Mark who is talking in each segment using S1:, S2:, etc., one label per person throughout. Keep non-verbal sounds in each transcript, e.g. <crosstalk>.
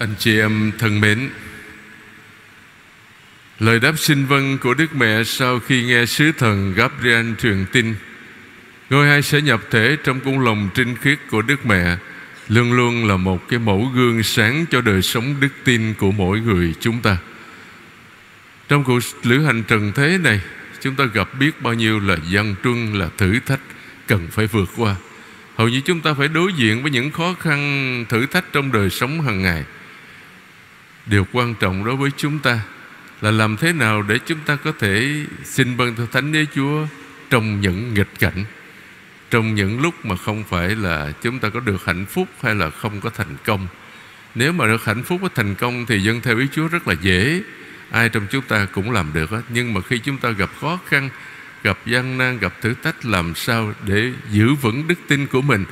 S1: Anh chị em thân mến, Lời đáp xin vâng của Đức Mẹ sau khi nghe sứ thần Gabriel truyền tin, Ngôi hai sẽ nhập thể trong cung lòng trinh khiết của Đức Mẹ, Luôn luôn là một cái mẫu gương sáng cho đời sống đức tin của mỗi người chúng ta. Trong cuộc lữ hành trần thế này, Chúng ta gặp biết bao nhiêu là gian truân, là thử thách cần phải vượt qua. Hầu như chúng ta phải đối diện với những khó khăn, thử thách trong đời sống hàng ngày. Điều quan trọng đối với chúng ta Là làm thế nào để chúng ta có thể xin vâng theo Thánh Đế Chúa Trong những nghịch cảnh Trong những lúc mà không phải là chúng ta có được hạnh phúc hay là không có thành công. Nếu mà được hạnh phúc và thành công thì dân theo ý Chúa rất là dễ Ai trong chúng ta cũng làm được hết. Nhưng mà khi chúng ta gặp khó khăn Gặp gian nan, gặp thử thách Làm sao để giữ vững đức tin của mình?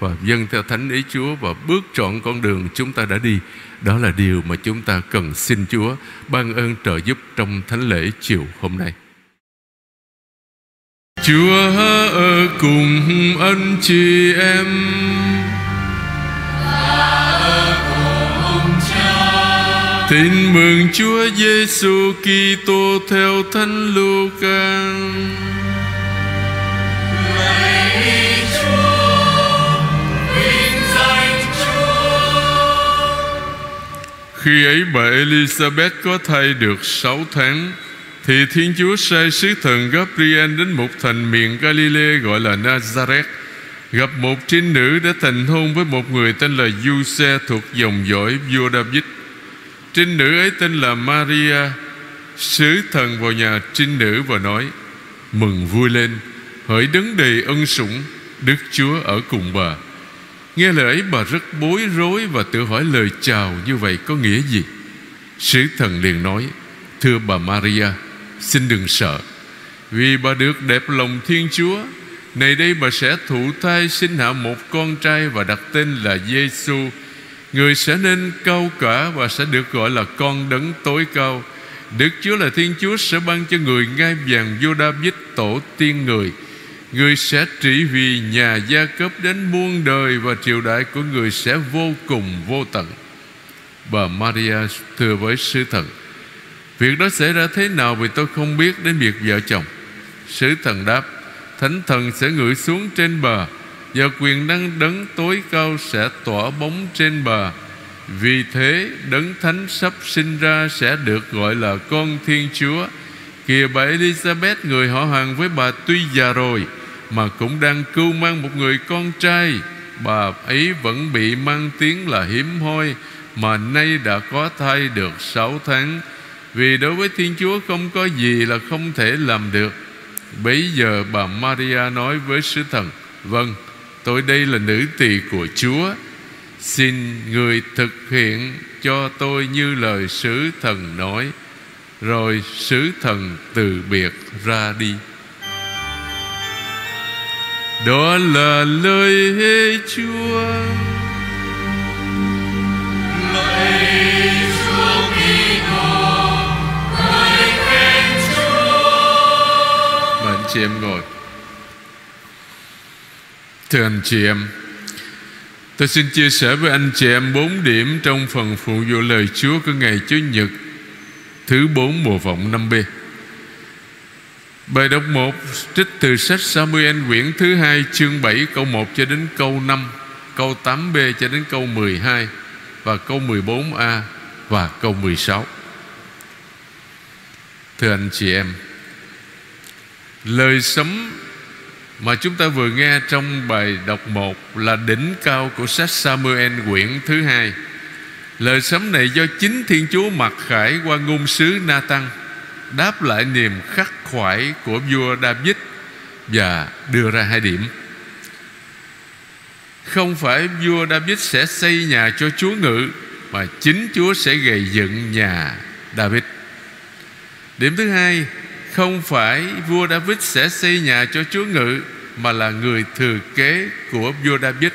S1: Và dân theo thánh ý Chúa Và bước trọn con đường chúng ta đã đi. Đó là điều mà chúng ta cần xin Chúa ban ơn trợ giúp trong thánh lễ chiều hôm nay. Chúa ở cùng anh chị em. Tin mừng Chúa Giêsu Kitô theo Thánh Luca. Khi ấy bà Elizabeth có thai được sáu tháng, Thì Thiên Chúa sai sứ thần Gabriel đến một thành miền Galilee gọi là Nazareth, Gặp một trinh nữ đã thành hôn với một người tên là Giuse thuộc dòng dõi vua David. Trinh nữ ấy tên là Maria. Sứ thần vào nhà trinh nữ và nói, Mừng vui lên, Hỡi đấng đầy ân sủng, Đức Chúa ở cùng bà. Nghe lời ấy, bà rất bối rối Và tự hỏi lời chào như vậy có nghĩa gì? Sứ thần liền nói, Thưa bà Maria, Xin đừng sợ. Vì bà được đẹp lòng Thiên Chúa Này đây bà sẽ thụ thai sinh hạ một con trai Và đặt tên là Giêsu Người sẽ nên cao cả và sẽ được gọi là con đấng tối cao. Đức Chúa là Thiên Chúa sẽ ban cho người ngai vàng vô David tổ tiên người. Người sẽ trị vì nhà gia cấp đến muôn đời Và triều đại của người sẽ vô cùng vô tận. Bà Maria, thưa với sứ thần, Việc đó xảy ra thế nào vì tôi không biết đến việc vợ chồng? Sứ thần đáp, Thánh thần sẽ ngự xuống trên bà và quyền năng đấng tối cao sẽ tỏa bóng trên bà vì thế, đấng thánh sắp sinh ra sẽ được gọi là con thiên chúa. Kìa bà elizabeth, người họ hàng với bà tuy già rồi mà cũng đang cưu mang một người con trai. Bà ấy vẫn bị mang tiếng là hiếm hoi, mà nay đã có thai được sáu tháng. Vì đối với thiên chúa không có gì là không thể làm được. Bấy giờ bà maria nói với sứ thần vâng Tôi đây là nữ tỳ của Chúa. Xin người thực hiện cho tôi như lời sứ thần nói. Rồi sứ thần từ biệt ra đi. Đó là lời Chúa Lời Chúa Kitô, lời khen Chúa. Mời anh chị em ngồi. Thưa anh chị em Tôi xin chia sẻ với anh chị em bốn điểm Trong phần phụ vụ lời Chúa của ngày Chủ nhật Thứ bốn mùa vọng 5B Bài đọc 1 Trích từ sách Samuel quyển thứ 2 Chương 7 câu 1 cho đến câu 5 Câu 8B cho đến câu 12 Và câu 14A Và câu 16 Thưa anh chị em, Lời sấm mà chúng ta vừa nghe trong bài đọc 1 là đỉnh cao của sách Samuel quyển thứ hai. Lời sấm này do chính Thiên Chúa mặc khải qua ngôn sứ Nathan đáp lại niềm khắc khoải của vua David và đưa ra hai điểm. Không phải vua David sẽ xây nhà cho Chúa ngự mà chính Chúa sẽ gây dựng nhà David. Điểm thứ hai, không phải vua David sẽ xây nhà cho Chúa ngự mà là người thừa kế của vua David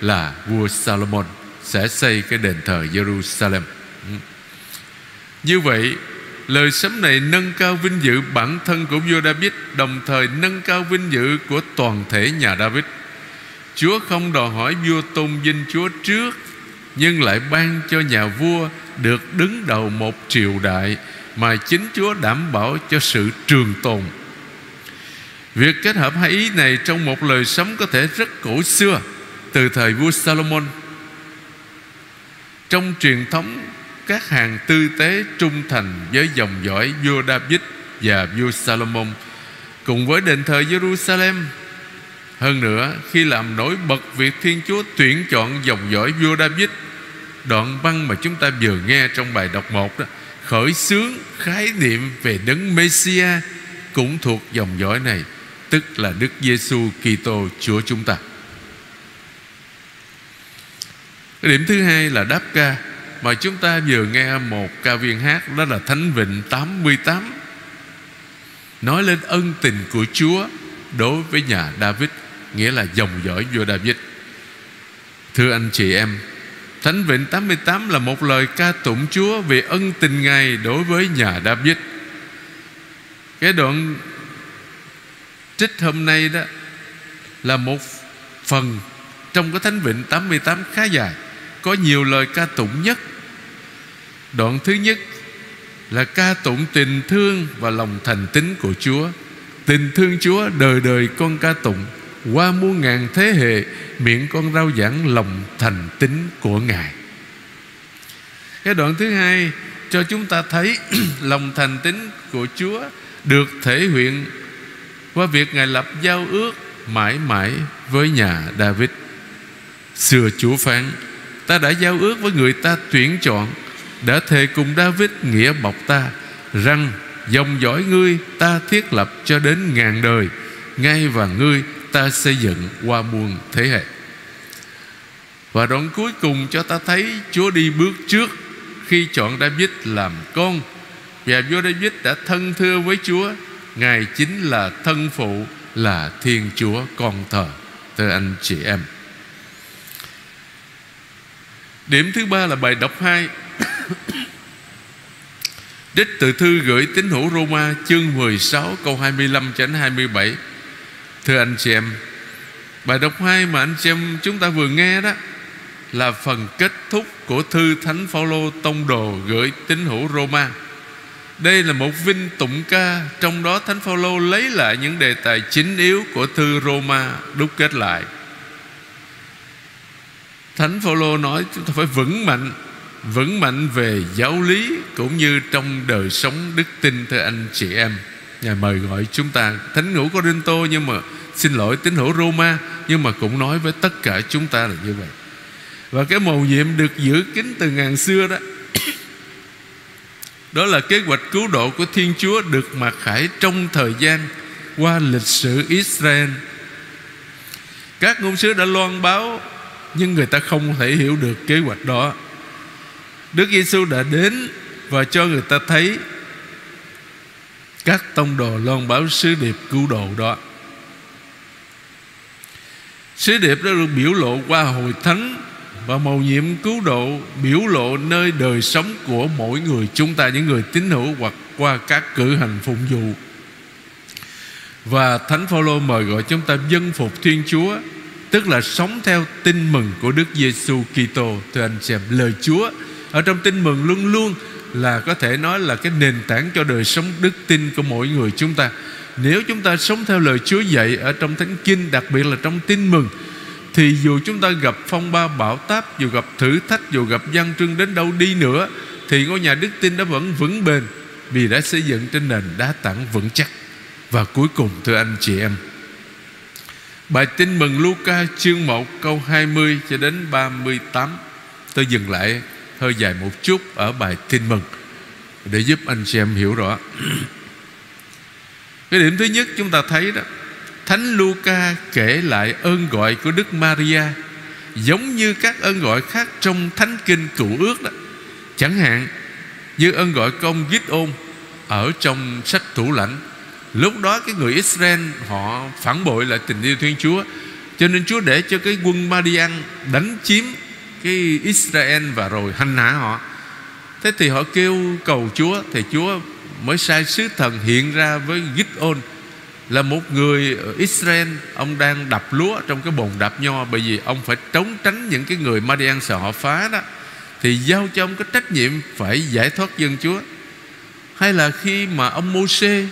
S1: là vua Salomon sẽ xây cái đền thờ Jerusalem. Ừ. Như vậy, lời sấm này nâng cao vinh dự bản thân của vua David, đồng thời nâng cao vinh dự của toàn thể nhà David. Chúa không đòi hỏi vua tôn vinh Chúa trước Nhưng lại ban cho nhà vua Được đứng đầu một triều đại Mà chính Chúa đảm bảo cho sự trường tồn Việc kết hợp hai ý này Trong một lời sấm có thể rất cổ xưa Từ thời vua Salomon Trong truyền thống các hàng tư tế trung thành với dòng dõi vua David và vua Salomon cùng với đền thờ Jerusalem. Hơn nữa, khi làm nổi bật việc Thiên Chúa tuyển chọn dòng dõi vua David, đoạn băng mà chúng ta vừa nghe trong bài đọc 1 đó, khởi xướng khái niệm về đấng Messia cũng thuộc dòng dõi này, tức là Đức Giêsu Kitô Chúa chúng ta. Cái điểm thứ hai là đáp ca mà chúng ta vừa nghe một ca viên hát đó là Thánh Vịnh 88 nói lên ân tình của Chúa đối với nhà David nghĩa là dòng dõi vua David. Thưa anh chị em, Thánh Vịnh 88 là một lời ca tụng Chúa về ân tình Ngài đối với nhà David. Cái đoạn trích hôm nay đó là một phần trong cái Thánh Vịnh 88 khá dài, có nhiều lời ca tụng nhất Đoạn thứ nhất là ca tụng tình thương và lòng thành tín của Chúa. Tình thương Chúa đời đời con ca tụng. Qua muôn ngàn thế hệ, Miệng con rao giảng lòng thành tín của Ngài. Cái đoạn thứ hai Cho chúng ta thấy <clears throat> lòng thành tín của Chúa Được thể hiện Qua việc Ngài lập giao ước Mãi mãi với nhà David. Xưa Chúa phán, Ta đã giao ước với người ta tuyển chọn đã thề cùng David nghĩa bọc ta, rằng dòng dõi ngươi ta thiết lập cho đến ngàn đời. Ngay và ngươi ta xây dựng qua muôn thế hệ. Và đoạn cuối cùng cho ta thấy Chúa đi bước trước khi chọn David làm con. Và vua David đã thân thưa với Chúa, Ngài chính là thân phụ, là Thiên Chúa con thờ, Thưa anh chị em. Điểm thứ ba là bài đọc 2 <coughs> Đích từ thư gửi tín hữu Roma chương 16 câu 25 đến 27 Thưa anh chị em, Bài đọc 2 mà anh chị em chúng ta vừa nghe đó Là phần kết thúc của thư Thánh Phaolô Tông Đồ gửi tín hữu Roma. Đây là một vinh tụng ca, Trong đó Thánh Phaolô lấy lại những đề tài chính yếu của thư Roma đúc kết lại. Thánh Phaolô nói chúng ta phải vững mạnh vững mạnh về giáo lý cũng như trong đời sống đức tin, thưa anh chị em. Ngài mời gọi chúng ta, Thánh ngũ Corinto, nhưng mà Xin lỗi, tín hữu Roma, Nhưng mà cũng nói với tất cả chúng ta là như vậy. Và cái mầu nhiệm được giữ kín từ ngàn xưa đó Đó là kế hoạch cứu độ của Thiên Chúa Được mặc khải trong thời gian Qua lịch sử Israel. Các ngôn sứ đã loan báo, Nhưng người ta không thể hiểu được kế hoạch đó. Đức Giêsu đã đến và cho người ta thấy các tông đồ loan báo sứ điệp cứu độ đó. Sứ điệp đã được biểu lộ qua hội thánh và mầu nhiệm cứu độ, biểu lộ nơi đời sống của mỗi người chúng ta, những người tín hữu hoặc qua các cử hành phụng vụ. Và thánh phaolô mời gọi chúng ta dân phục thiên chúa, tức là sống theo tin mừng của đức giêsu kitô. Thưa anh chị em lời chúa ở trong tin mừng luôn luôn là có thể nói là cái nền tảng cho đời sống đức tin của mỗi người chúng ta. Nếu chúng ta sống theo lời Chúa dạy ở trong Thánh Kinh, đặc biệt là trong tin mừng, thì dù chúng ta gặp phong ba bão táp, dù gặp thử thách, dù gặp gian trưng đến đâu đi nữa, thì ngôi nhà đức tin đó vẫn vững bền vì đã xây dựng trên nền đá tảng vững chắc. Và cuối cùng, thưa anh chị em, Bài tin mừng Luca chương 1 câu 20 cho đến 38 Tôi dừng lại hơi dài một chút ở bài tin mừng, để giúp anh chị em hiểu rõ. Cái điểm thứ nhất chúng ta thấy đó, Thánh Luca kể lại ơn gọi của Đức Maria, Giống như các ơn gọi khác trong Thánh Kinh Cựu Ước đó. Chẳng hạn như ơn gọi công Gít ôn Ở trong sách thủ lãnh. Lúc đó cái người Israel họ phản bội lại tình yêu Thiên Chúa, Cho nên Chúa để cho cái quân Madian đánh chiếm cái Israel và rồi hành hạ họ. Thế thì họ kêu cầu Chúa, thì Chúa mới sai sứ thần hiện ra với Gideon là một người ở Israel. Ông đang đập lúa trong cái bồn đập nho, bởi vì ông phải trốn tránh những cái người Madian sợ họ phá đó. Thì giao cho ông cái trách nhiệm phải giải thoát dân Chúa. Hay là khi mà ông Môsê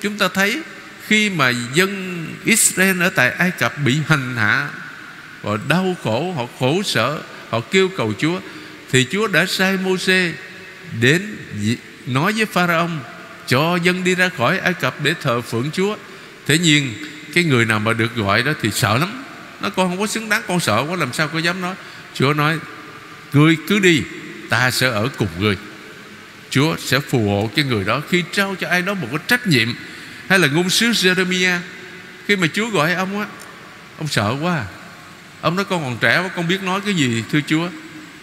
S1: chúng ta thấy khi mà dân Israel ở tại Ai Cập bị hành hạ và đau khổ, họ khổ sở họ kêu cầu Chúa. Thì Chúa đã sai Môsê đến nói với Pharaon, cho dân đi ra khỏi Ai Cập để thờ phượng Chúa. Thế nhiên, cái người nào mà được gọi đó thì sợ lắm. Nó con không có xứng đáng, con sợ quá, làm sao có dám nói. Chúa nói, Ngươi cứ đi, Ta sẽ ở cùng ngươi. Chúa sẽ phù hộ cái người đó Khi trao cho ai đó một cái trách nhiệm. Hay là ngôn sứ Jeremiah Khi mà Chúa gọi ông á, Ông sợ quá à. Ông nói con còn trẻ Con biết nói cái gì thưa Chúa.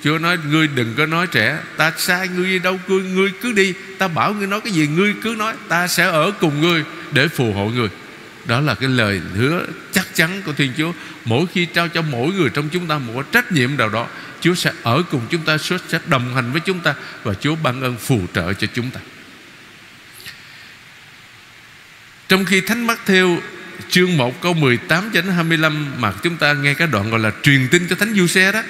S1: Chúa nói ngươi đừng có nói trẻ Ta sai ngươi đi đâu ngươi, ngươi cứ đi Ta bảo ngươi nói cái gì ngươi cứ nói Ta sẽ ở cùng ngươi để phù hộ ngươi. Đó là cái lời hứa chắc chắn của Thiên Chúa. Mỗi khi trao cho mỗi người trong chúng ta một trách nhiệm nào đó Chúa sẽ ở cùng chúng ta Chúa sẽ đồng hành với chúng ta Và Chúa ban ơn phù trợ cho chúng ta. Trong khi Thánh Mắc theo chương 1 câu 18 đến 25 Mà chúng ta nghe cái đoạn gọi là truyền tin cho Thánh Du Xe đó,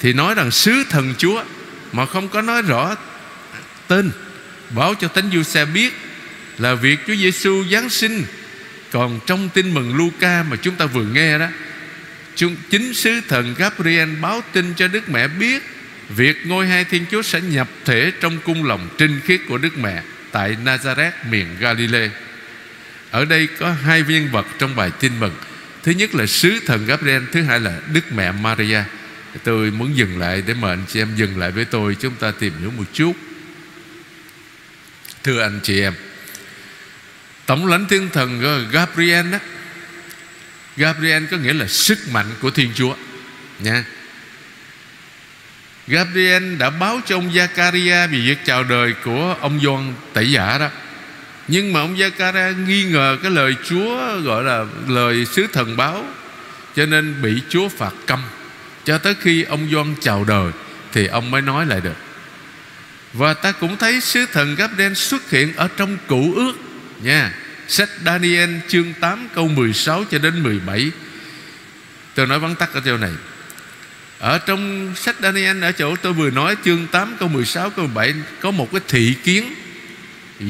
S1: Thì nói rằng sứ thần Chúa Mà không có nói rõ tên, Báo cho Thánh Du Xe biết Là việc Chúa Giêsu Giáng sinh. Còn trong tin mừng Luca mà chúng ta vừa nghe đó Chính sứ thần Gabriel báo tin cho Đức Mẹ biết Việc ngôi hai Thiên Chúa sẽ nhập thể trong cung lòng trinh khiết của Đức Mẹ Tại Nazareth, miền Galilee. Ở đây có hai viên vật trong bài tin mừng. Thứ nhất là sứ thần Gabriel, Thứ hai là Đức Mẹ Maria. Tôi muốn dừng lại để mời anh chị em dừng lại với tôi, Chúng ta tìm hiểu một chút. Thưa anh chị em, Tổng lãnh thiên thần ờ, Gabriel đó Gabriel có nghĩa là sức mạnh của Thiên Chúa, nha. Gabriel đã báo cho ông Zakaria Vì việc chào đời của ông Gioan tẩy giả đó. Nhưng mà ông Zakaria nghi ngờ cái lời Chúa Gọi là lời sứ thần báo, Cho nên bị Chúa phạt câm. Cho tới khi ông Doan chào đời Thì ông mới nói lại được. Và ta cũng thấy sứ thần Gabriel xuất hiện Ở trong cụ ước nha. Sách Daniel chương 8 câu 16 cho đến 17 Tôi nói vắn tắt ở chỗ này. Ở trong sách Daniel, Ở chỗ tôi vừa nói chương 8 câu 16 câu 17 Có một cái thị kiến.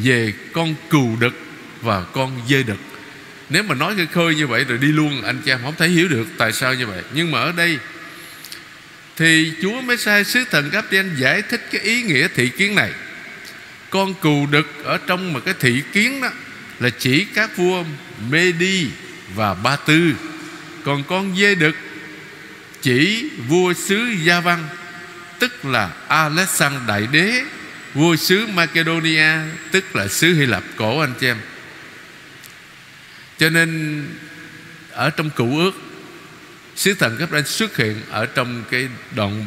S1: Về con cừu đực Và con dê đực. Nếu mà nói cái khơi như vậy rồi đi luôn, Anh chị em không thể hiểu được tại sao như vậy. Nhưng mà ở đây Thì Chúa mới sai sứ thần Gabriel giải thích cái ý nghĩa thị kiến này. Con cừu đực ở trong một cái thị kiến đó là chỉ các vua Medi và Ba Tư. Còn con dê đực chỉ vua xứ Gia Văn, tức là Alexander Đại Đế vua xứ Macedonia, tức là xứ Hy Lạp cổ anh chị em. Cho nên ở trong cựu ước, sứ thần Gabriel xuất hiện ở trong cái đoạn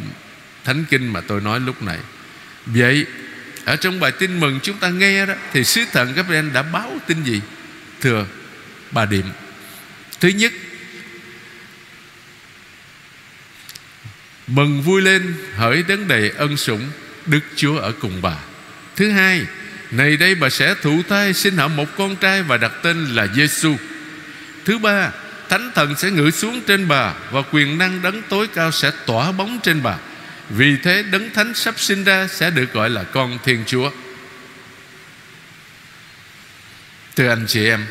S1: thánh kinh mà tôi nói lúc này. Vậy, ở trong bài tin mừng chúng ta nghe đó, Thì sứ thần Gabriel đã báo tin gì, Thưa bà Điểm Thứ nhất, Mừng vui lên, hỡi đấng đầy ân sủng. Đức Chúa ở cùng bà. Thứ hai, Này đây bà sẽ thụ thai sinh hạ một con trai Và đặt tên là Giêsu. Thứ ba, Thánh thần sẽ ngự xuống trên bà Và quyền năng đấng tối cao sẽ tỏa bóng trên bà. Vì thế, đấng thánh sắp sinh ra Sẽ được gọi là con Thiên Chúa. Thưa anh chị em,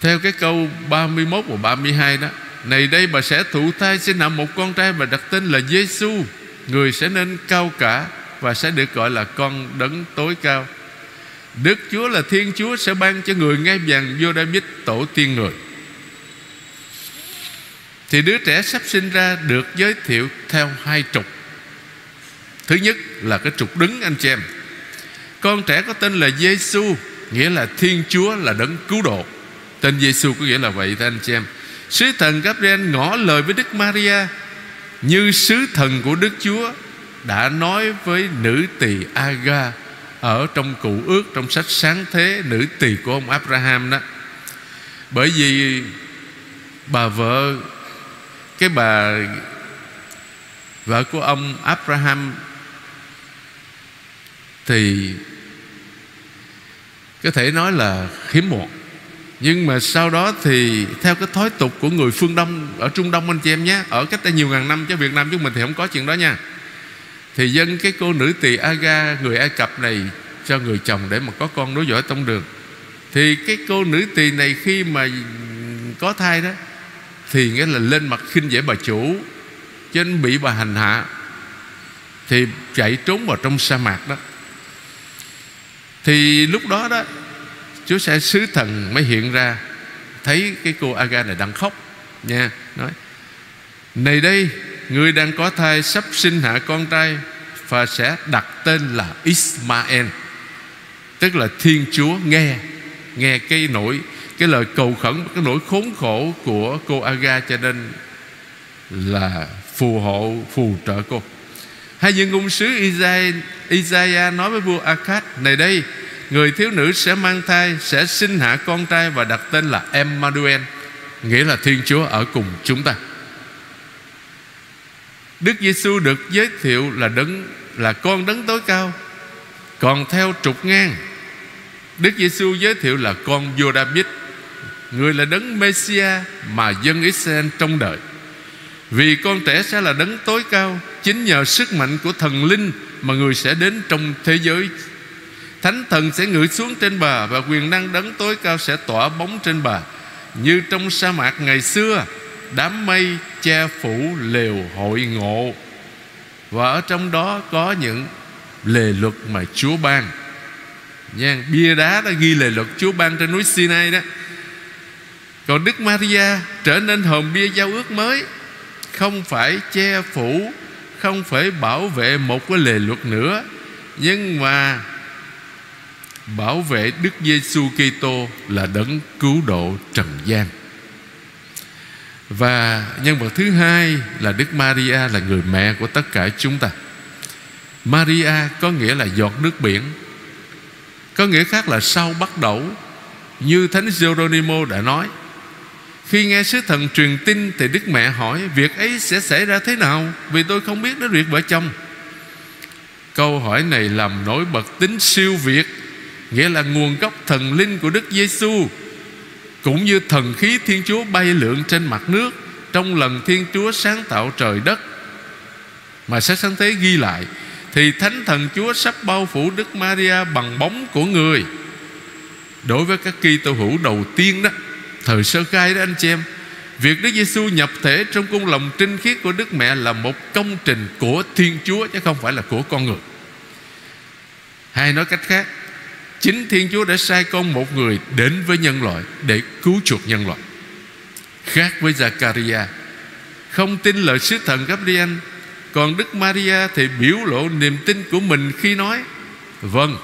S1: Theo cái câu 31 và 32 đó này đây bà sẽ thụ thai sinh hạ một con trai Và đặt tên là Giêsu Người sẽ nên cao cả Và sẽ được gọi là con đấng tối cao. Đức Chúa là Thiên Chúa Sẽ ban cho người ngai vàng vô David tổ tiên người. Thì đứa trẻ sắp sinh ra được giới thiệu theo hai trục. Thứ nhất là cái trục đứng, anh chị em. Con trẻ có tên là Giêsu Nghĩa là Thiên Chúa là đấng cứu độ. Tên Giêsu có nghĩa là vậy, thưa anh chị em. Sứ thần Gabriel ngỏ lời với Đức Maria Như sứ thần của Đức Chúa Đã nói với nữ tỳ Aga Ở trong cụ ước, Trong sách sáng thế, Nữ tỳ của ông Abraham đó. Bởi vì Bà vợ, cái bà, vợ của ông Abraham thì có thể nói là hiếm muộn nhưng mà sau đó thì theo cái thói tục của người phương Đông, ở Trung Đông anh chị em nhé, ở cách đây nhiều ngàn năm cho Việt Nam chúng mình thì không có chuyện đó nha. Thì dân cái cô nữ tỳ Aga người Ai Cập này cho người chồng để mà có con nối dõi tông đường. Thì cái cô nữ tỳ này khi mà có thai đó, thì nghĩa là lên mặt khinh dễ bà chủ cho nên bị bà hành hạ, thì chạy trốn vào trong sa mạc đó. Thì lúc đó đó Chúa sẽ sứ thần mới hiện ra. Thấy cái cô Aga này đang khóc Nha nói Này đây Người đang có thai sắp sinh hạ con trai Và sẽ đặt tên là Ismael. Tức là Thiên Chúa nghe Nghe cái nỗi Cái lời cầu khẩn Cái nỗi khốn khổ của cô Aga Cho nên là phù hộ phù trợ cô. Hai dân ngôn sứ Isaiah, Isaiah nói với vua Akkad Này đây Người thiếu nữ sẽ mang thai Sẽ sinh hạ con trai Và đặt tên là Emmanuel Nghĩa là Thiên Chúa ở cùng chúng ta Đức Giêsu được giới thiệu là đấng là con đấng tối cao. Còn theo trục ngang, Đức Giêsu giới thiệu là con vua David, người là đấng Messia mà dân Israel trông đợi. Vì con trẻ sẽ là đấng tối cao, chính nhờ sức mạnh của thần linh mà người sẽ đến trong thế giới. Thánh thần sẽ ngự xuống trên bà và quyền năng đấng tối cao sẽ tỏa bóng trên bà như trong sa mạc ngày xưa, đám mây che phủ lều hội ngộ. Và ở trong đó có những lề luật mà Chúa ban. Nha, bia đá đã ghi lề luật Chúa ban trên núi Sinai đó. Còn Đức Maria trở nên hồn bia giao ước mới. Không phải che phủ, không phải bảo vệ một cái lề luật nữa. Nhưng mà bảo vệ Đức Giêsu Kitô là đấng cứu độ trần gian. Và nhân vật thứ hai là Đức Maria là người mẹ của tất cả chúng ta. Maria có nghĩa là giọt nước biển, Có nghĩa khác là sau bắt đầu, Như Thánh Geronimo đã nói. Khi nghe sứ thần truyền tin Thì Đức Mẹ hỏi, Việc ấy sẽ xảy ra thế nào? Vì tôi không biết đến việc vợ chồng. Câu hỏi này làm nổi bật tính siêu việt Nghĩa là nguồn gốc thần linh của Đức Giêsu cũng như thần khí Thiên Chúa bay lượn trên mặt nước Trong lần Thiên Chúa sáng tạo trời đất. Mà sách sáng thế ghi lại, Thì Thánh Thần Chúa sắp bao phủ Đức Maria bằng bóng của người. Đối với các kỳ tô hữu đầu tiên đó, Thời sơ khai đó anh chị em, Việc Đức Giêsu nhập thể trong cung lòng trinh khiết của Đức Mẹ Là một công trình của Thiên Chúa, Chứ không phải là của con người. Hay nói cách khác Chính Thiên Chúa đã sai con một người Đến với nhân loại Để cứu chuộc nhân loại. Khác với Zakaria Không tin lời sứ thần Gabriel, Còn Đức Maria thì biểu lộ niềm tin của mình khi nói Vâng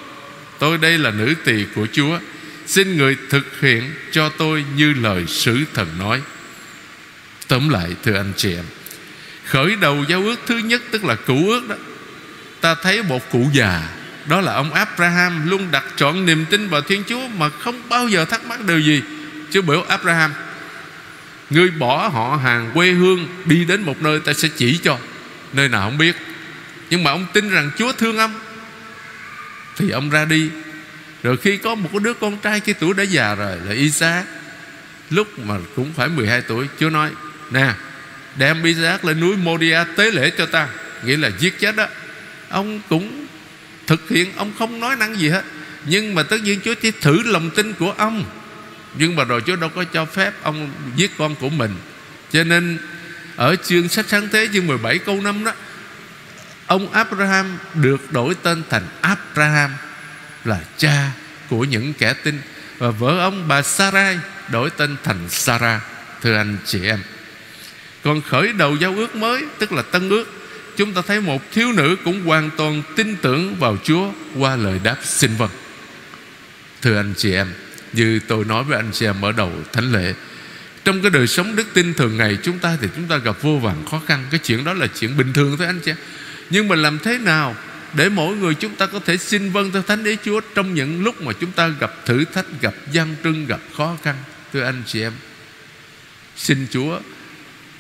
S1: Tôi đây là nữ tỳ của Chúa, Xin người thực hiện cho tôi như lời sứ thần nói. Tóm lại, thưa anh chị em, Khởi đầu giao ước thứ nhất Tức là cũ ước đó, Ta thấy một cụ già đó là ông Abraham luôn đặt chọn niềm tin vào Thiên Chúa Mà không bao giờ thắc mắc điều gì. Chứ biểu Abraham, Ngươi bỏ họ hàng quê hương Đi đến một nơi ta sẽ chỉ cho, Nơi nào không biết. Nhưng mà ông tin rằng Chúa thương ông. Thì ông ra đi. Rồi khi có một đứa con trai Cái tuổi đã già rồi, là Isaac, Lúc mà cũng phải 12 tuổi, Chúa nói, Nè, đem Isaac lên núi Moria tế lễ cho ta, Nghĩa là giết chết đó. Ông cũng thực hiện, ông không nói năng gì hết. Nhưng mà tất nhiên Chúa chỉ thử lòng tin của ông. Nhưng mà rồi Chúa đâu có cho phép ông giết con của mình. Cho nên, ở chương sách sáng thế chương 17 câu 5 đó, Ông Abraham được đổi tên thành Abraham, Là cha của những kẻ tin. Và vợ ông bà Sarai đổi tên thành Sarah, Thưa anh chị em. Còn khởi đầu giao ước mới, Tức là tân ước chúng ta thấy một thiếu nữ cũng hoàn toàn tin tưởng vào Chúa qua lời đáp xin vâng. Thưa anh chị em, như tôi nói với anh chị em ở đầu thánh lễ, trong cái đời sống đức tin thường ngày chúng ta thì chúng ta gặp vô vàn khó khăn. Cái chuyện đó là chuyện bình thường thôi anh chị em. Nhưng mà làm thế nào để mỗi người chúng ta có thể xin vâng theo Thánh ý Chúa trong những lúc mà chúng ta gặp thử thách, gặp gian trưng, gặp khó khăn. Thưa anh chị em, xin Chúa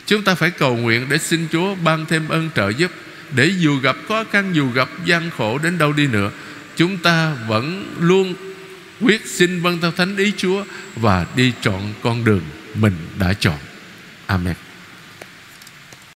S1: Chúng ta phải cầu nguyện để xin Chúa ban thêm ơn trợ giúp Để dù gặp khó khăn, dù gặp gian khổ đến đâu đi nữa Chúng ta vẫn luôn quyết xin vâng theo thánh ý Chúa và đi chọn con đường mình đã chọn. Amen.